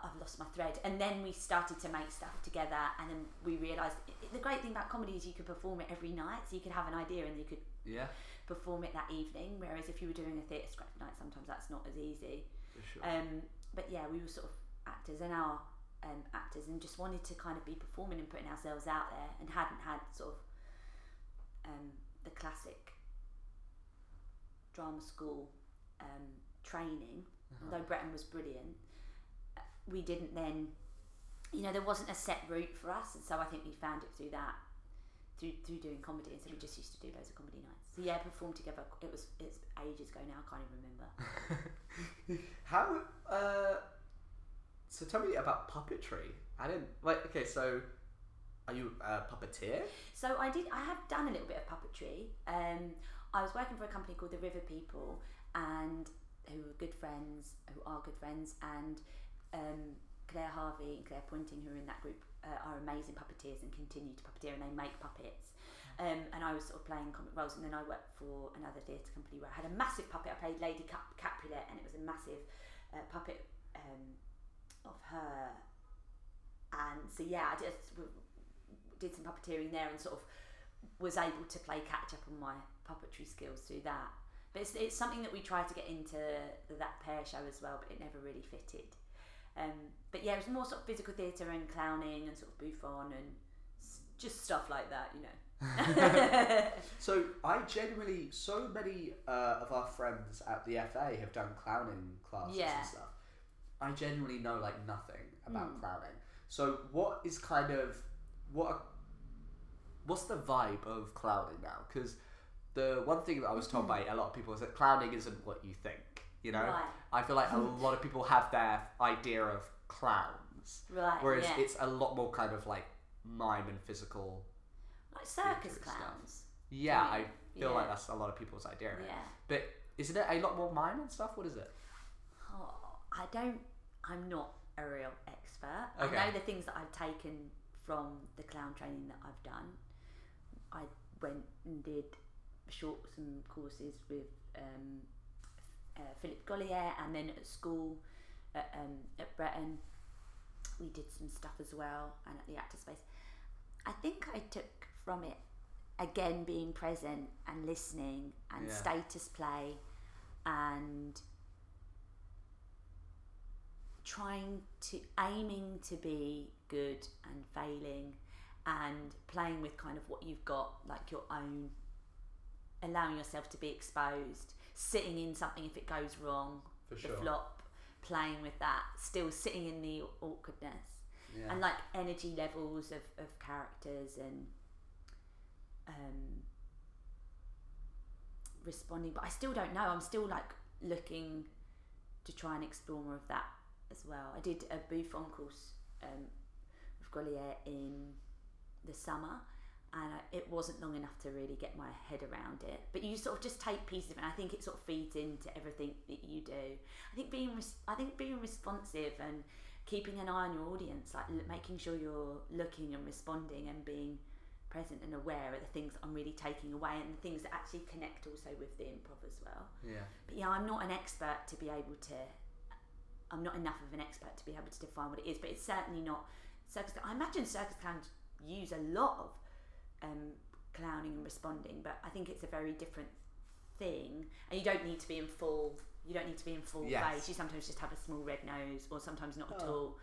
I've lost my thread. And then we started to make stuff together, and then we realised the great thing about comedy is you could perform it every night, so you could have an idea and you could Yeah, perform it that evening. Whereas if you were doing a theatre scratch night, sometimes that's not as easy. sure. Um, but yeah, we were sort of actors and our um, actors, and just wanted to kind of be performing and putting ourselves out there, and hadn't had sort of um, the classic drama school um, training. Although Bretton was brilliant, we didn't then. You know, there wasn't a set route for us, and so I think we found it through that, through through doing comedy, and so we just used to do loads of comedy nights. So yeah, perform together. It was it's ages ago now. I can't even remember. *laughs* How? Uh, so tell me about puppetry. I didn't. Like, okay, so are you a puppeteer? So I did. I have done a little bit of puppetry. Um, I was working for a company called the River People, and who were good friends, who are good friends, and um, Claire Harvey and Claire Pointing, who are in that group, uh, are amazing puppeteers and continue to puppeteer, and they make puppets. Um, and I was sort of playing comic roles, and then I worked for another theatre company where I had a massive puppet. I played Lady Cap- Capulet, and it was a massive uh, puppet um, of her. And so yeah, I just w- did some puppeteering there, and sort of was able to play catch up on my puppetry skills through that. But it's, it's something that we tried to get into that pair show as well, but it never really fitted. Um, but yeah, it was more sort of physical theatre and clowning and sort of bouffon and just stuff like that, you know. *laughs* *laughs* So I generally, so many uh, of our friends at the FA have done clowning classes Yeah. and stuff. I genuinely know like nothing about Hmm. clowning. So what is kind of what? What's the vibe of clowning now? Because the one thing that I was told by a lot of people is that clowning isn't what you think. You know. Right. I feel like a *laughs* lot of people have their idea of clowns, Right, whereas yeah. it's a lot more kind of like mime and physical. like circus Theatre stuff. clowns. Yeah, Yeah. I feel like that's a lot of people's idea. Yeah. But isn't it a lot more mime and stuff? What is it? Oh, I don't. I'm not a real expert. Okay. I know the things that I've taken from the clown training that I've done. I went and did short some courses with um, uh, Philippe Gaulier, and then at school at, um, at Bretton, we did some stuff as well, and at the Actor Space. I think I took from it again being present and listening and Yeah. status play and trying to aiming to be good and failing and playing with kind of what you've got like your own allowing yourself to be exposed sitting in something if it goes wrong For the sure. flop playing with that still sitting in the awkwardness Yeah. and like energy levels of, of characters and um, responding but I still don't know I'm still like looking to try and explore more of that as well. I did a Bouffon course um, with Gaulier in the summer, and I, it wasn't long enough to really get my head around it. But you sort of just take pieces of it. And I think it sort of feeds into everything that you do. I think being res- I think being responsive and keeping an eye on your audience, like l- making sure you're looking and responding and being present and aware of the things I'm really taking away and the things that actually connect also with the improv as well. Yeah. But yeah, I'm not an expert to be able to. I'm not enough of an expert to be able to define what it is, but it's certainly not circus. I imagine circus clowns use a lot of um, clowning and responding, but I think it's a very different thing, and you don't need to be in full. You don't need to be in full Yes. face. You sometimes just have a small red nose, or sometimes not at Oh. all.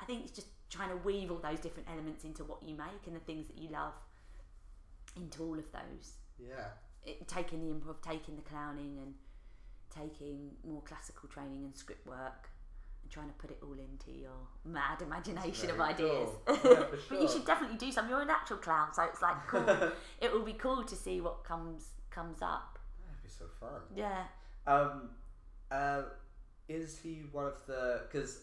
I think it's just trying to weave all those different elements into what you make and the things that you love into all of those Yeah. it, taking the improv, taking the clowning, and taking more classical training and script work, trying to put it all into your mad imagination of ideas. cool. Yeah, for *laughs* but you should definitely do some. You're a natural clown, so it's like cool. *laughs* it will be cool to see what comes comes up. That'd be so fun. Yeah. Um, uh, is he one of the? Because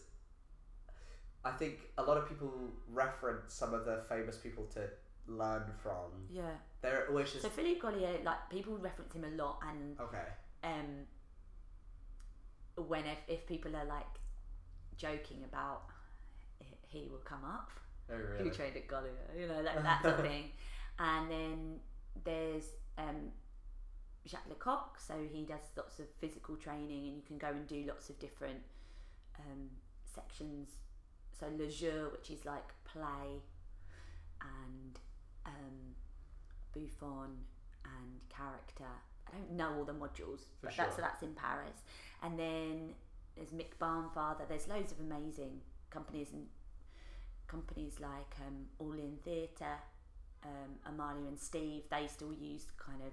I think a lot of people reference some of the famous people to learn from. Yeah. They're always just So Philippe Gaulier, like people reference him a lot, and okay. um, when if, if people are like joking about "He- he will come up, Oh who trained at Gaulier, you know, like that sort of *laughs* thing. And then there's um, Jacques Lecoq, so he does lots of physical training, and you can go and do lots of different um, sections. So le jeu, which is like play, and um, Bouffon and character. I don't know all the modules, For but that's sure. that's in Paris. And then there's Mick Barnfather. There's loads of amazing companies and companies like um, All In Theatre, um, Amalia and Steve. They still use kind of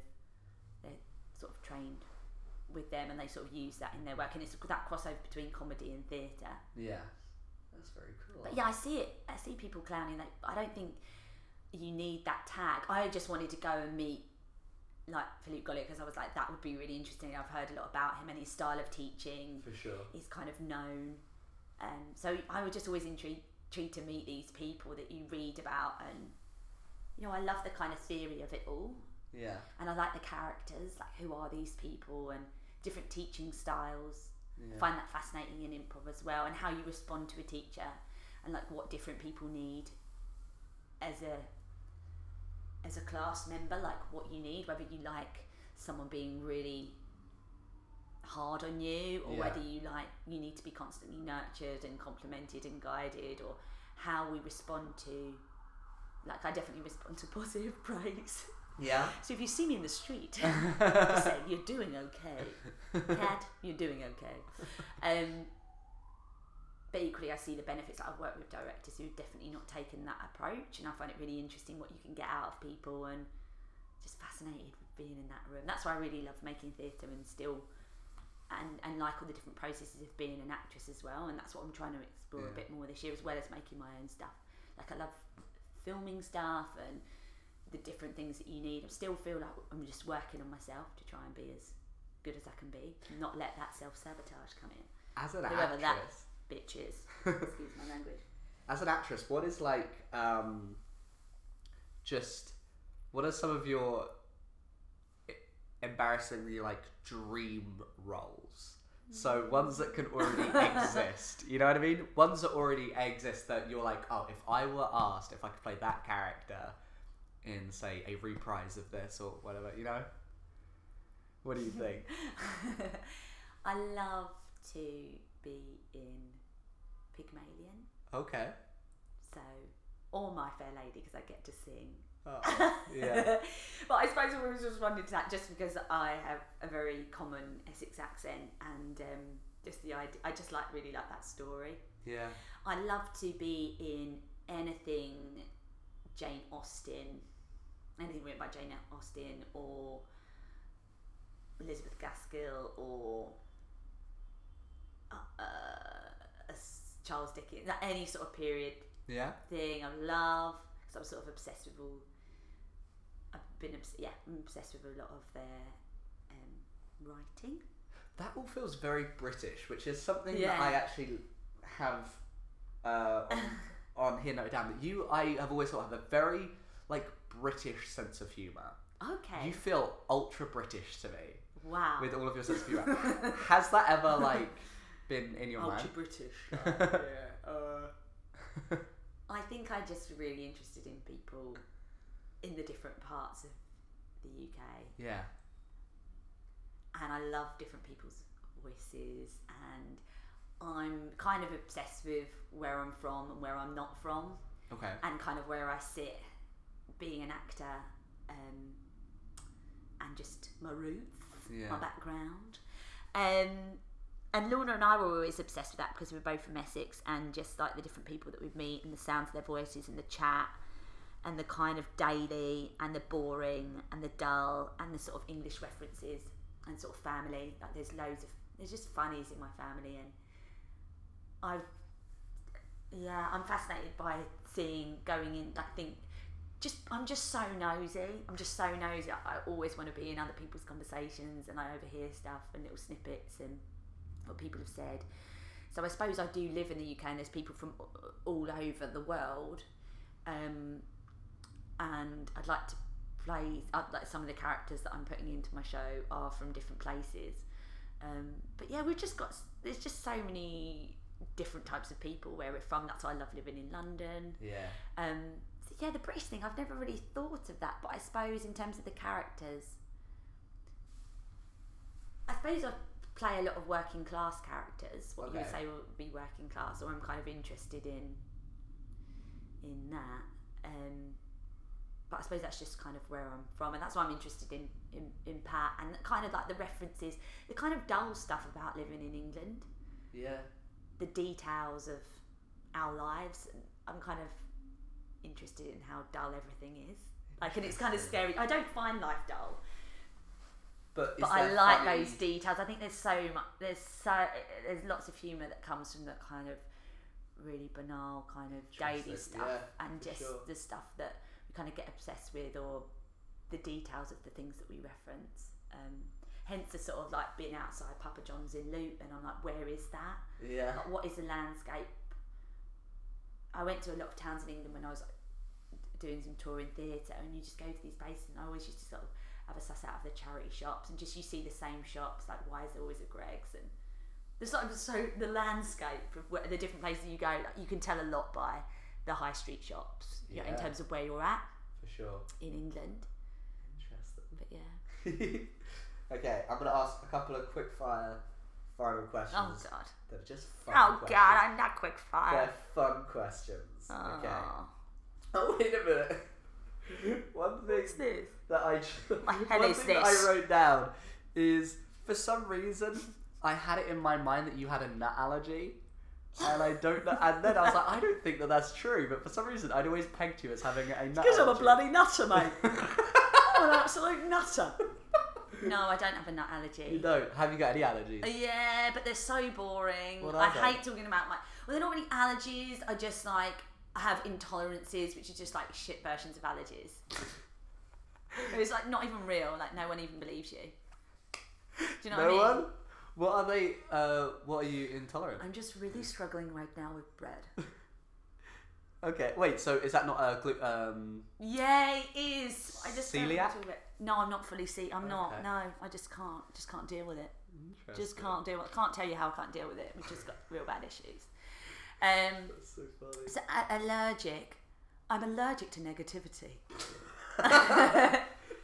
they're sort of trained with them, and they sort of use that in their work. And it's that crossover between comedy and theatre. Yeah. That's very cool. But yeah, I see it. I see people clowning. Like I don't think you need that tag. I just wanted to go and meet like Philippe Gaulier because I was like that would be really interesting. I've heard a lot about him and his style of teaching For sure. is kind of known. Um, so I was just always intrigued, intrigued to meet these people that you read about, and you know I love the kind of theory of it all, Yeah. and I like the characters, like who are these people and different teaching styles. Yeah. Find that fascinating in improv as well, and how you respond to a teacher, and like what different people need as a as a class member, like what you need, whether you like someone being really hard on you or Yeah. whether you like you need to be constantly nurtured and complimented and guided or how we respond to like I definitely respond to *laughs* positive praise. Yeah. So if you see me in the street, *laughs* say you're doing okay, *laughs* Kat, you're doing okay. Um, but equally, I see the benefits. that I've worked with directors who've definitely not taken that approach, and I find it really interesting what you can get out of people, and just fascinated with being in that room. That's why I really love making theatre and still, and and like all the different processes of being an actress as well. And that's what I'm trying to explore a bit more this year, as well as making my own stuff. Like I love filming stuff and the different things that you need. I still feel like I'm just working on myself to try and be as good as I can be, not let that self sabotage come in. As an Whoever that actress. Bitch is. *laughs* Excuse my language. As an actress, what is like um just what are some of your embarrassingly like dream roles? So ones that can already *laughs* exist. You know what I mean? Ones that already exist that you're like, oh, if I were asked if I could play that character in say a reprise of this or whatever, you know? What do you think? *laughs* I love to be in Pygmalion, okay. so or My Fair Lady because I get to sing. Oh, *laughs* yeah. but I suppose I always responded to that just because I have a very common Essex accent and um, just the idea. I just like really like that story. Yeah. I love to be in anything Jane Austen, anything written by Jane Austen or Elizabeth Gaskell or uh, uh, Charles Dickens, like any sort of period Yeah. thing. I love because I'm sort of obsessed with all. I've been obs- yeah, I'm obsessed with a lot of their um, writing. That all feels very British, which is something that I actually have uh, on, *laughs* on here noted down. That you, I have always thought have a very like British sense of humour. Okay. You feel ultra British to me wow. with all of your sense of humour. *laughs* Has that ever like been in your Ultra mind? British. *laughs* I think I'm just really interested in people in the different parts of the UK, Yeah. and I love different people's voices, and I'm kind of obsessed with where I'm from and where I'm not from, Okay. and kind of where I sit being an actor, um, and just my roots, Yeah. my background. Um, and Lorna and I were always obsessed with that because we were both from Essex and just like the different people that we'd meet and the sounds of their voices and the chat and the kind of daily and the boring and the dull and the sort of English references and sort of family. Like there's loads of there's just funnies in my family and I yeah, I'm fascinated by seeing going in I think just I'm just so nosy. I'm just so nosy. I I always want to be in other people's conversations and I overhear stuff and little snippets and what people have said. So I suppose I do live in the UK and there's people from all over the world. Um, and I'd like to play I'd like some of the characters that I'm putting into my show are from different places. Um, but yeah, we've just got there's just so many different types of people where we're from. That's why I love living in London. Yeah. Um, so yeah, the British thing, I've never really thought of that, but I suppose in terms of the characters, I suppose I play a lot of working class characters. What you would say would be working class, or I'm kind of interested in in that. Um, but I suppose that's just kind of where I'm from, and that's why I'm interested in, in, in Pat and kind of like the references, the kind of dull stuff about living in England Yeah. the details of our lives. I'm kind of interested in how dull everything is. Like, and it's kind of scary. I don't find life dull, But, but I like funny- those details. I think there's so much. There's so there's lots of humour that comes from that kind of really banal kind of daily stuff, yeah, and just sure. the stuff that we kind of get obsessed with, or the details of the things that we reference. Um, hence the sort of like being outside Papa John's in Luton. I'm like, where is that? Yeah. Like, what is the landscape? I went to a lot of towns in England when I was like, doing some touring theatre, and you just go to these places, and I always used to sort of have a suss out of the charity shops, and just you see the same shops. Like, why is there always a Greggs? And there's sort of so the landscape of where, the different places you go, like, you can tell a lot by the high street shops, you know, in terms of where you're at For sure. in England. Interesting. But yeah, *laughs* okay, I'm gonna ask a couple of quick fire final questions. oh god, That are just fun oh questions. god, I'm not quick fire. They're fun questions. Okay. Oh. Oh wait a minute. *laughs* One thing What's this? that I j- My hell *laughs* one is thing that this? I wrote down is for some reason I had it in my mind that you had a nut allergy. And I don't know. And then I was like, I don't think that that's true. But for some reason, I'd always pegged you as having a nut Because I'm a allergy. bloody nutter, mate. *laughs* I'm an absolute nutter. No, I don't have a nut allergy. You don't. Have you got any allergies? Uh, yeah, but they're so boring. What I they? hate talking about my. Well, they're not really allergies. I just like I have intolerances, which are just like shit versions of allergies. it's like not even real. Like no one even believes you. Do you know no what I mean? one. What are they? Uh, what are you intolerant? I'm just really struggling right now with bread. *laughs* Okay, wait. So is that not a glu- um? Yeah, it is. I just Celiac? No, I'm not fully C. I'm not. No, I just can't. Just can't deal with it. Just Interesting. can't deal. I can't tell you how I can't deal with it. We've just got real bad issues. Um, So funny. so a- allergic. I'm allergic to negativity. *laughs* *laughs*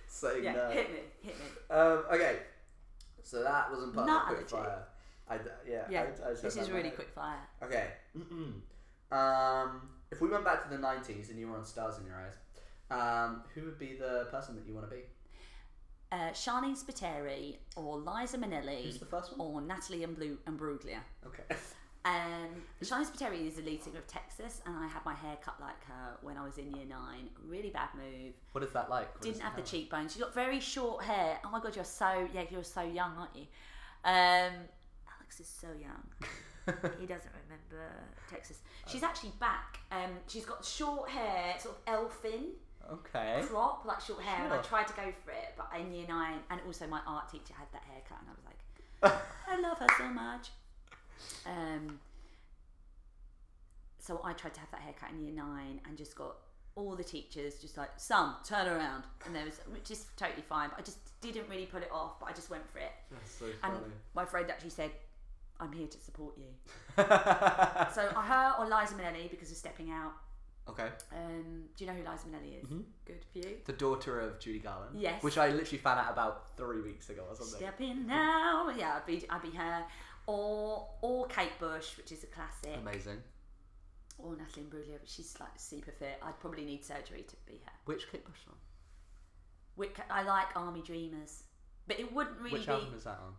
Saying Yeah, no. hit me, hit me. Um, okay, so that wasn't part Nut of the quick allergy. fire. I, d- yeah, Yeah, I, I said this that is in my really head. quick fire. Okay. um, if we went back to the '90s and you were on Stars in Your Eyes, um, who would be the person that you want to be? Uh, Sharleen Spiteri or Liza Minnelli Who's the first one? or Natalie Imblu- Imbruglia. Okay. *laughs* Um, Sharleen Spiteri is the lead singer of Texas, and I had my hair cut like her when I was in year nine. Really bad move. What is that like? What Didn't have the cheekbones. She's got very short hair. Oh my god, you're so yeah, you're so young, aren't you? Um, Alex is so young. *laughs* he doesn't remember Texas. She's actually back. Um, she's got short hair, sort of elfin Okay. crop, like short hair. And I tried to go for it, but in year nine, and also my art teacher had that haircut, and I was like, *laughs* I love her so much. Um, so I tried to have that haircut in year nine and just got all the teachers just like, son, turn around. And there was, which is totally fine, but I just didn't really put it off, but I just went for it. That's so And funny. my friend actually said, I'm here to support you. *laughs* so her or Liza Minnelli because of stepping out. okay. Um, do you know who Liza Minnelli is? Mhm. Good for you. The daughter of Judy Garland. Yes. Which I literally found out about three weeks ago or something. Stepping now. Yeah, I'd be, I'd be her. Or, or Kate Bush, which is a classic. Amazing. Or Natalie Imbruglia, but she's like super fit. I'd probably need surgery to be her. Which Kate Bush song? Which, I like Army Dreamers, but it wouldn't really Which be. album is that on?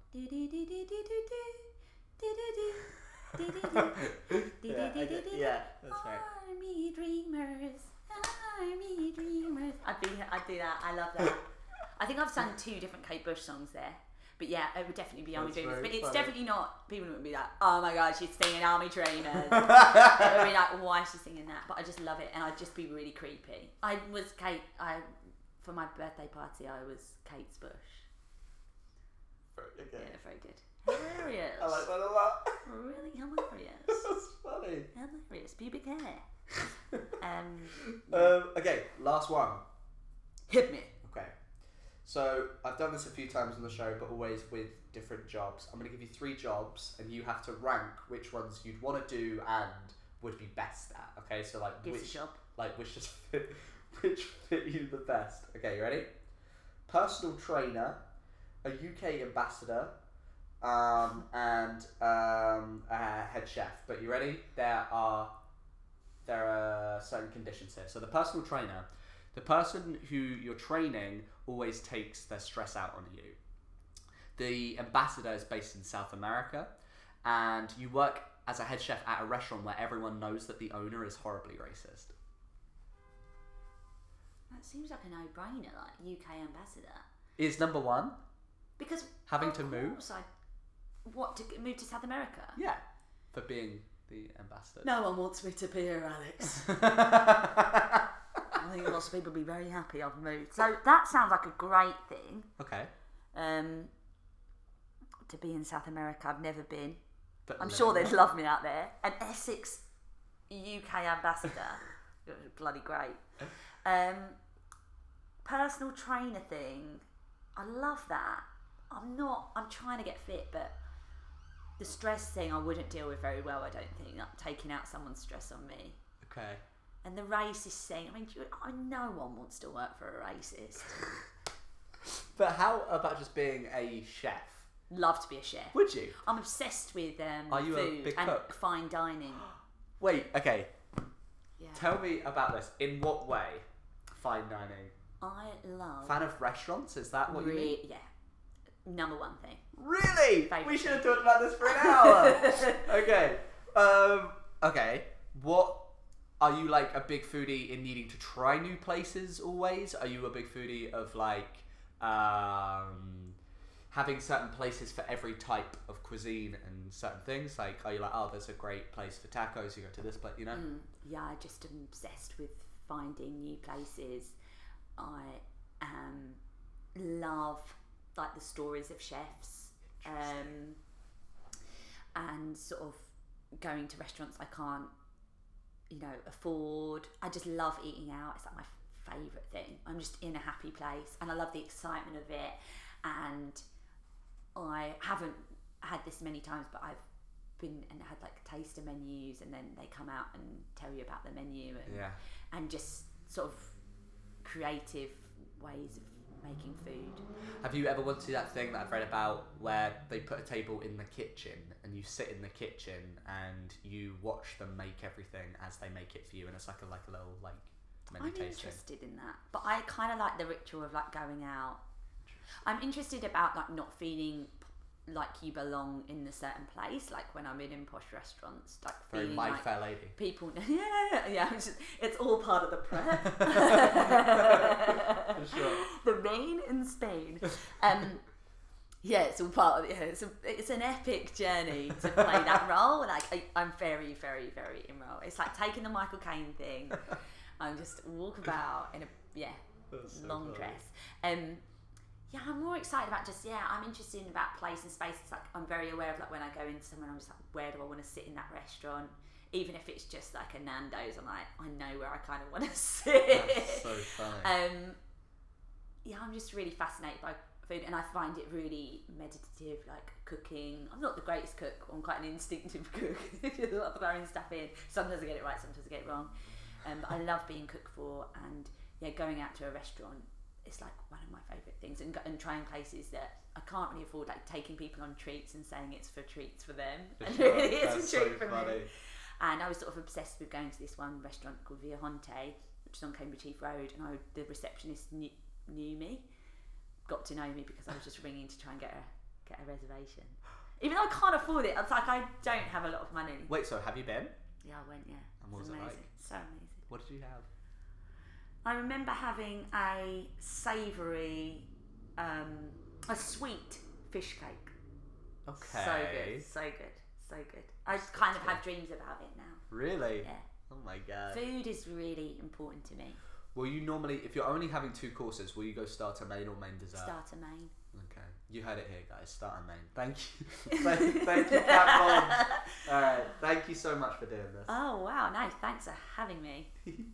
yeah, that's right. Army Dreamers, Army Dreamers. I'd be, I'd do that. I love that. *laughs* I think I've sung two different Kate Bush songs there. But yeah, it would definitely be Army That's Dreamers. But it's funny. definitely not. People wouldn't be like, "Oh my god, she's singing Army Dreamers." it *laughs* would be like, "Why is she singing that?" But I just love it, and I'd just be really creepy. I was Kate. I for my birthday party, I was Kate's Bush. Okay. Yeah, very good. Hilarious. I like that a lot. Really *laughs* hilarious. That's funny. hilarious. Pubic hair. *laughs* Um, Um, okay, last one. hit me. So I've done this a few times on the show, but always with different jobs. I'm going to give you three jobs, and you have to rank which ones you'd want to do and would be best at. Okay, so like which job. like which just fit, *laughs* which fit you the best. Okay, you ready? Personal trainer, a UK ambassador, um, and um, a head chef. But you ready? There are there are certain conditions here. So the personal trainer, the person who you're training always takes their stress out on you. The ambassador is based in South America, and you work as a head chef at a restaurant where everyone knows that the owner is horribly racist. That seems like a no-brainer, like UK ambassador. Is number one Because Having of to move? I what to move to South America? Yeah, for being the ambassador. No one wants me to be here, Alex. *laughs* I think lots of people would be very happy I've moved. So that sounds like a great thing. Okay, Um, to be in South America, I've never been. but I'm sure they'd love me out there. An Essex UK ambassador. *laughs* Bloody great. Um, personal trainer thing. I love that. I'm not, I'm trying to get fit, but the stress thing I wouldn't deal with very well, I don't think. Like taking out someone's stress on me. Okay. And the racist thing, I mean, I no one wants to work for a racist. *laughs* But how about just being a chef? Love to be a chef. Would you? I'm obsessed with um, Are you a food big and cook? fine dining. *gasps* Wait. Okay. Yeah. Tell me about this. In what way? Fine dining. I love Fan of restaurants? Is that what you mean? Yeah. Number one thing. Really? Favourite we should have talked about this for an hour. *laughs* okay. Um. Okay. What are you like a big foodie in needing to try new places always? Are you a big foodie of like um having certain places for every type of cuisine and certain things? Like, are you like, oh, there's a great place for tacos? You go to this place, you know? Mm, yeah, I just am obsessed with finding new places. I um, love like the stories of chefs um, and sort of going to restaurants I can't, you know, afford. I just love eating out. It's like my favourite thing. I'm just in a happy place and I love the excitement of it. And I haven't had this many times, but I've been and had like taster menus, and then they come out and tell you about the menu, and Yeah. and just sort of creative ways of making food. Have you ever wanted to that thing that I've read about where they put a table in the kitchen and you sit in the kitchen and you watch them make everything as they make it for you and it's like a like a little like I'm interested in that, but I kind of like the ritual of like going out. I'm interested about like not feeling like you belong in a certain place, like when I'm in, in posh restaurants, like Very feeling my like fair lady. people. *laughs* Yeah, yeah, it's, just, it's all part of the prep. *laughs* sure. *laughs* The main in Spain. Um, yeah, it's all part of it. Yeah, it's, a, it's an epic journey to play that role. Like I, I'm very, very, very in role. It's like taking the Michael Caine thing. I'm just walk about in a yeah so long funny. dress. Um, yeah, I'm more excited about just yeah. I'm interested in about place and space. It's like I'm very aware of like when I go into somewhere, I'm just like, where do I want to sit in that restaurant? Even if it's just like a Nando's, I'm like, I know where I kind of want to sit. That's so funny. um, yeah, I'm just really fascinated by food, and I find it really meditative, like cooking. I'm not the greatest cook. I'm quite an instinctive *laughs* cook. Just love throwing stuff in. Sometimes I get it right, sometimes I get it wrong. Um, but I love being cooked for, and yeah, going out to a restaurant is like one of my favourite things, and, and trying places that I can't really afford, like taking people on treats and saying it's for treats for them, For and sure. really it's That's a treat so for funny. me. And I was sort of obsessed with going to this one restaurant called Viajante, which is on Cambridge Heath Road, and I, the receptionist knew, knew me, got to know me because I was just ringing to try and get a get a reservation. Even though I can't afford it, it's like I don't have a lot of money. Wait, so have you been? Yeah, I went. Yeah, And what It's was it amazing. like? So amazing. What did you have? I remember having a savoury, um, a sweet fish cake. Okay. So good, so good, so good. I just kind of have dreams about it now. Really? Yeah. Oh my god. Food is really important to me. Will you normally, if you're only having two courses, will you go starter main or main dessert? Starter main. Okay. You heard it here, guys. Starter main. Thank you. *laughs* *laughs* thank, thank you, Bond. All right. Thank you so much for doing this. Oh wow, no, thanks for having me. *laughs*